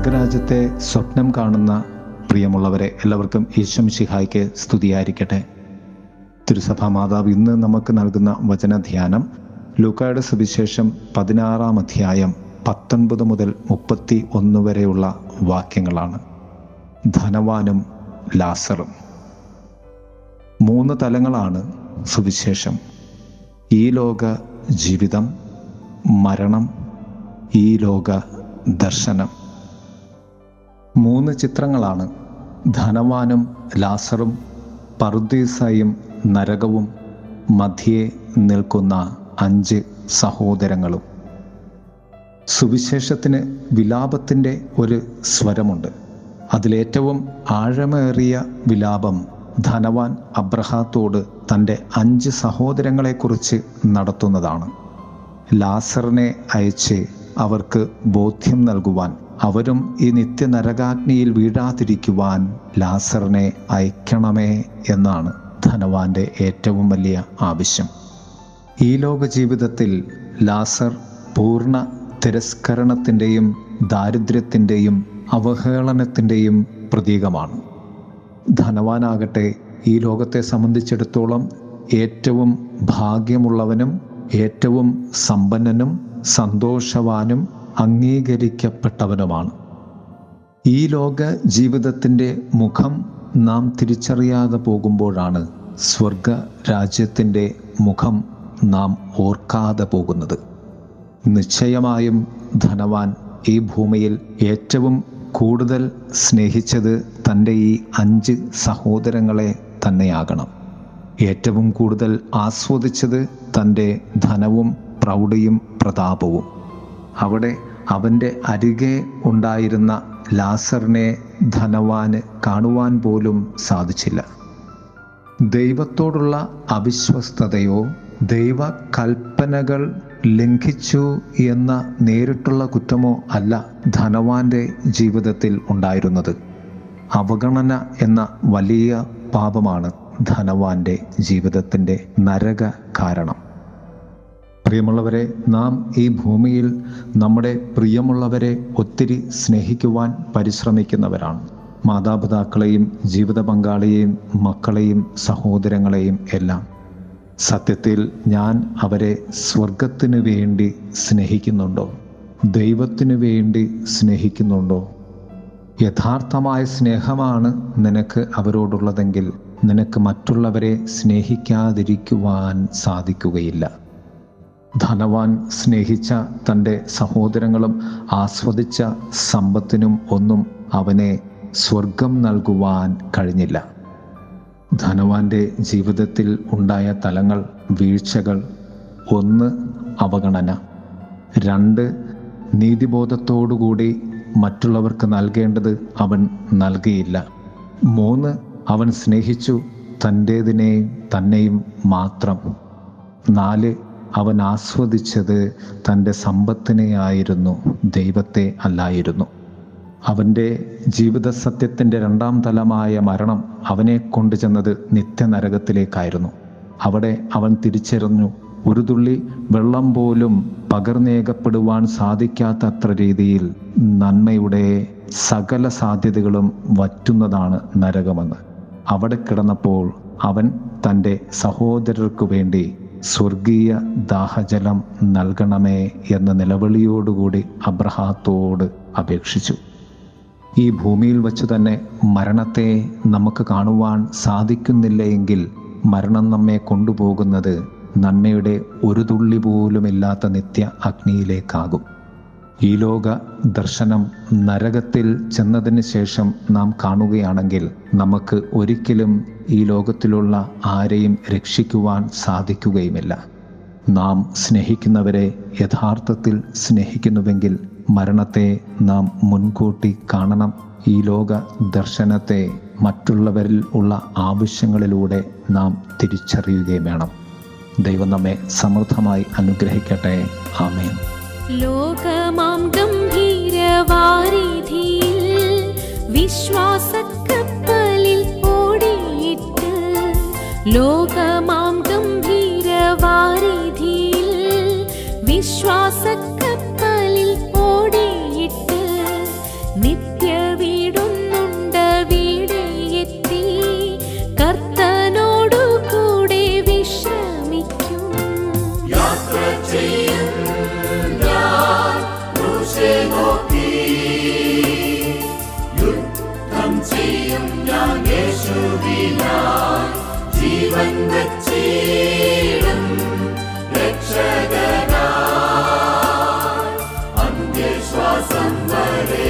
സ്വർഗരാജ്യത്തെ സ്വപ്നം കാണുന്ന പ്രിയമുള്ളവരെ എല്ലാവർക്കും ഈശ്വംശിഹായ്ക്ക് സ്തുതിയായിരിക്കട്ടെ. തിരുസഭാ മാതാവ് ഇന്ന് നമുക്ക് നൽകുന്ന വചനധ്യാനം ലൂക്കായുടെ സുവിശേഷം പതിനാറാം അധ്യായം പത്തൊൻപത് മുതൽ മുപ്പത്തി ഒന്ന് വരെയുള്ള വാക്യങ്ങളാണ്. ധനവാനും ലാസറും. മൂന്ന് തലങ്ങളാണ് സുവിശേഷം. ഈ ലോക ജീവിതം മരണം ഈ ലോക ദർശനം. മൂന്ന് ചിത്രങ്ങളാണ്. ധനവാനും ലാസറും പറുദീസയും നരകവും മധ്യേ നിൽക്കുന്ന അഞ്ച് സഹോദരങ്ങളും. സുവിശേഷത്തിന് വിലാപത്തിന്റെ ഒരു സ്വരമുണ്ട്. അതിലേറ്റവും ആഴമേറിയ വിലാപം ധനവാൻ അബ്രഹാത്തോട് തന്റെ അഞ്ച് സഹോദരങ്ങളെക്കുറിച്ച് നടത്തുന്നതാണ്. ലാസറിനെ അയച്ച് അവർക്ക് ബോധ്യം നൽകുവാൻ അവരും ഈ നിത്യനരകാഗ്നിയിൽ വീഴാതിരിക്കുവാൻ ലാസറിനെ അയക്കണമേ എന്നാണ് ധനവാന്റെ ഏറ്റവും വലിയ ആവശ്യം. ഈ ലോക ജീവിതത്തിൽ ലാസർ പൂർണ തിരസ്കരണത്തിന്റെയും ദാരിദ്ര്യത്തിന്റെയും അവഹേളനത്തിന്റെയും പ്രതീകമാണ്. ധനവാനാകട്ടെ ഈ ലോകത്തെ സംബന്ധിച്ചിടത്തോളം ഏറ്റവും ഭാഗ്യമുള്ളവനും ഏറ്റവും സമ്പന്നനും സന്തോഷവാനും അംഗീകരിക്കപ്പെട്ടവനുമാണ്. ഈ ലോക ജീവിതത്തിന്റെ മുഖം നാം തിരിച്ചറിയാതെ പോകുമ്പോഴാണ് സ്വർഗ രാജ്യത്തിന്റെ മുഖം നാം ഓർക്കാതെ പോകുന്നത്. നിശ്ചയമായും ധനവാൻ ഈ ഭൂമിയിൽ ഏറ്റവും കൂടുതൽ സ്നേഹിച്ചത് തന്റെ ഈ അഞ്ച് സഹോദരങ്ങളെ തന്നെയാകണം. ഏറ്റവും കൂടുതൽ ആസ്വദിച്ചത് തന്റെ ധനവും പ്രൗഢിയും പ്രതാപവും. അവിടെ അവന്റെ അരികെ ഉണ്ടായിരുന്ന ലാസറിനെ ധനവാന് കാണുവാൻ പോലും സാധിച്ചില്ല. ദൈവത്തോടുള്ള അവിശ്വസ്തതയോ ദൈവ കൽപ്പനകൾ ലംഘിച്ചു എന്ന നേരിട്ടുള്ള കുറ്റമോ അല്ല ധനവാന്റെ ജീവിതത്തിൽ ഉണ്ടായിരുന്നത്. അവഗണന എന്ന വലിയ പാപമാണ് ധനവാന്റെ ജീവിതത്തിന്റെ നരക കാരണം. പ്രിയമുള്ളവരെ നാം ഈ ഭൂമിയിൽ നമ്മുടെ പ്രിയമുള്ളവരെ ഒത്തിരി സ്നേഹിക്കുവാൻ പരിശ്രമിക്കുന്നവരാണ്. മാതാപിതാക്കളെയും ജീവിത പങ്കാളിയെയും മക്കളെയും സഹോദരങ്ങളെയും എല്ലാം. സത്യത്തിൽ ഞാൻ അവരെ സ്വർഗത്തിനു വേണ്ടി സ്നേഹിക്കുന്നുണ്ടോ? ദൈവത്തിനു വേണ്ടി സ്നേഹിക്കുന്നുണ്ടോ? യഥാർത്ഥമായ സ്നേഹമാണ് നിനക്ക് അവരോടുള്ളതെങ്കിൽ നിനക്ക് മറ്റുള്ളവരെ സ്നേഹിക്കാതിരിക്കുവാൻ സാധിക്കുകയില്ല. ധനവാൻ സ്നേഹിച്ച തന്റെ സഹോദരങ്ങളും ആസ്വദിച്ച സമ്പത്തിനും ഒന്നും അവനെ സ്വർഗം നൽകുവാൻ കഴിഞ്ഞില്ല. ധനവാന്റെ ജീവിതത്തിൽ ഉണ്ടായ തലങ്ങൾ വീഴ്ചകൾ ഒന്ന് അവഗണന. രണ്ട് നീതിബോധത്തോടുകൂടി മറ്റുള്ളവർക്ക് നൽകേണ്ടത് അവൻ നൽകിയില്ല. മൂന്ന് അവൻ സ്നേഹിച്ചു തന്റേതിനെയും തന്നെയും മാത്രം. നാല് അവൻ ആസ്വദിച്ചത് തന്റെ സമ്പത്തിനെയായിരുന്നു ദൈവത്തെ അല്ലായിരുന്നു. അവന്റെ ജീവിത സത്യത്തിന്റെ രണ്ടാം തലമായ മരണം അവനെ കൊണ്ടുചെന്നത് നിത്യനരകത്തിലേക്കായിരുന്നു. അവിടെ അവൻ തിരിച്ചറിഞ്ഞു ഒരു തുള്ളി വെള്ളം പോലും പകർന്നേകപ്പെടുവാൻ സാധിക്കാത്തത്ര രീതിയിൽ നന്മയുടെ സകല സാധ്യതകളും വറ്റുന്നതാണ് നരകമെന്ന്. അവിടെ കിടന്നപ്പോൾ അവൻ തന്റെ സഹോദരർക്കു വേണ്ടി സ്വർഗീയ ദാഹജലം നൽകണമേ എന്ന നിലവിളിയോടുകൂടി അബ്രഹാത്തോട് അപേക്ഷിച്ചു. ഈ ഭൂമിയിൽ വച്ചു തന്നെ മരണത്തെ നമുക്ക് കാണുവാൻ സാധിക്കുന്നില്ലെങ്കിൽ മരണം നമ്മെ കൊണ്ടുപോകുന്നത് നന്മയുടെ ഒരു തുള്ളി പോലുമില്ലാത്ത നിത്യ അഗ്നിയിലേക്കാകും. ഈ ലോക ദർശനം നരകത്തിൽ ചെന്നതിന് ശേഷം നാം കാണുകയാണെങ്കിൽ നമുക്ക് ഒരിക്കലും ഈ ലോകത്തിലുള്ള ആരെയും രക്ഷിക്കുവാൻ സാധിക്കുകയുമില്ല. നാം സ്നേഹിക്കുന്നവരെ യഥാർത്ഥത്തിൽ സ്നേഹിക്കുന്നുവെങ്കിൽ മരണത്തെ നാം മുൻകൂട്ടി കാണണം. ഈ ലോക ദർശനത്തെ മറ്റുള്ളവരിൽ ഉള്ള ആവശ്യങ്ങളിലൂടെ നാം തിരിച്ചറിയുകയും വേണം. ദൈവം നമ്മെ സമൃദ്ധമായി അനുഗ്രഹിക്കട്ടെ. ആമേൻ. लोकमां गम्भीरवारिधिल् विश्वासकप्पलिल् ओडियिट्टु लोकमा ജീവൻ വച്ചിടും രക്ഷകനാ. അന്ത്യശ്വാസം വരെ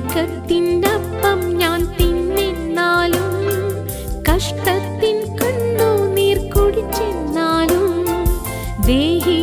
ഞെരുക്കത്തിനപ്പം ഞാൻ തിന്നെന്നാലും കഷ്ടത്തിൻ കണ്ണുനീർ കുടിച്ചെന്നാലും ദേഹി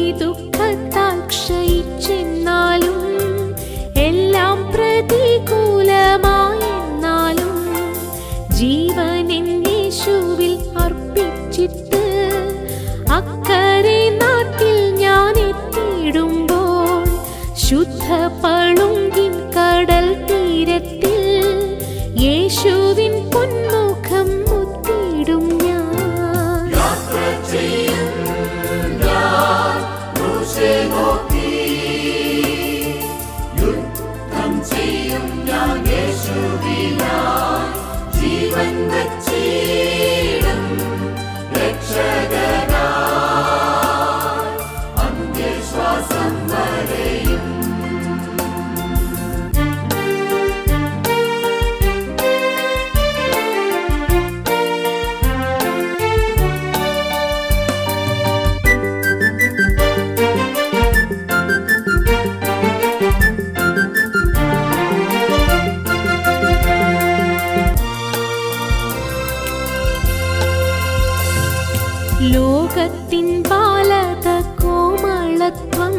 ലോകത്തിൻ ബാലത കോമളത്വം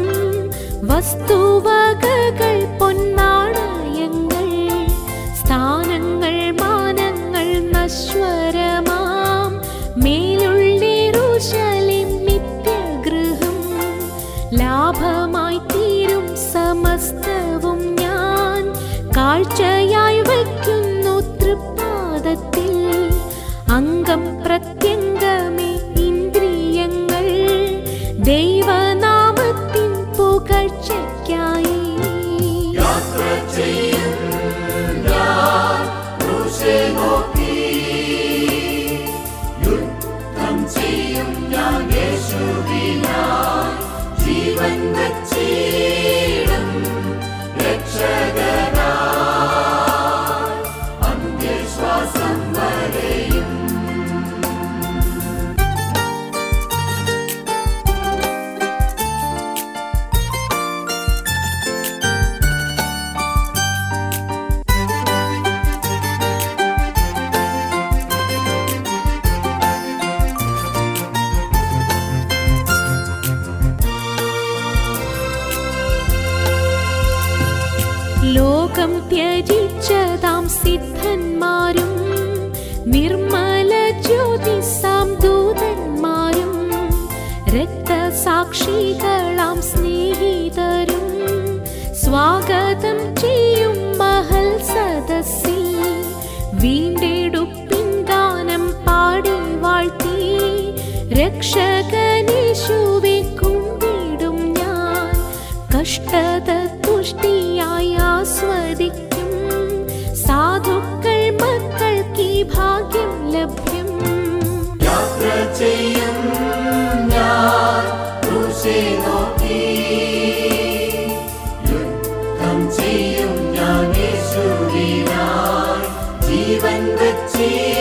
വസ്തുവകകൾ പൊന്മാണയങ്ങൾ സ്ഥാനങ്ങൾ മാനങ്ങൾ നശ്വരമാം മേലുള്ളേറുശലിൻ നിത്യഗൃഹം ലാഭമായി തീരും സമസ്തവും ഞാൻ കാഴ്ചയായി രക്തസാക്ഷികളാം സ്നേഹിതരും. സ്വാഗതം ചെയ്യും മഹൽ സദസ്സിൽ. വീണ്ടെടുപ്പിൻ ഗാനം പാടി വാഴ്ത്തി. രക്ഷകനേശുവെ കുമ്പിടും ഞാൻ. കഷ്ടത തുഷ്ടിയായി ആസ്വദിക്കും. സാധുക്കൾ മക്കൾക്ക് ഭാഗ്യം ലഭ്യം. ചെയ്യും ജീവൻ വെച്ചേ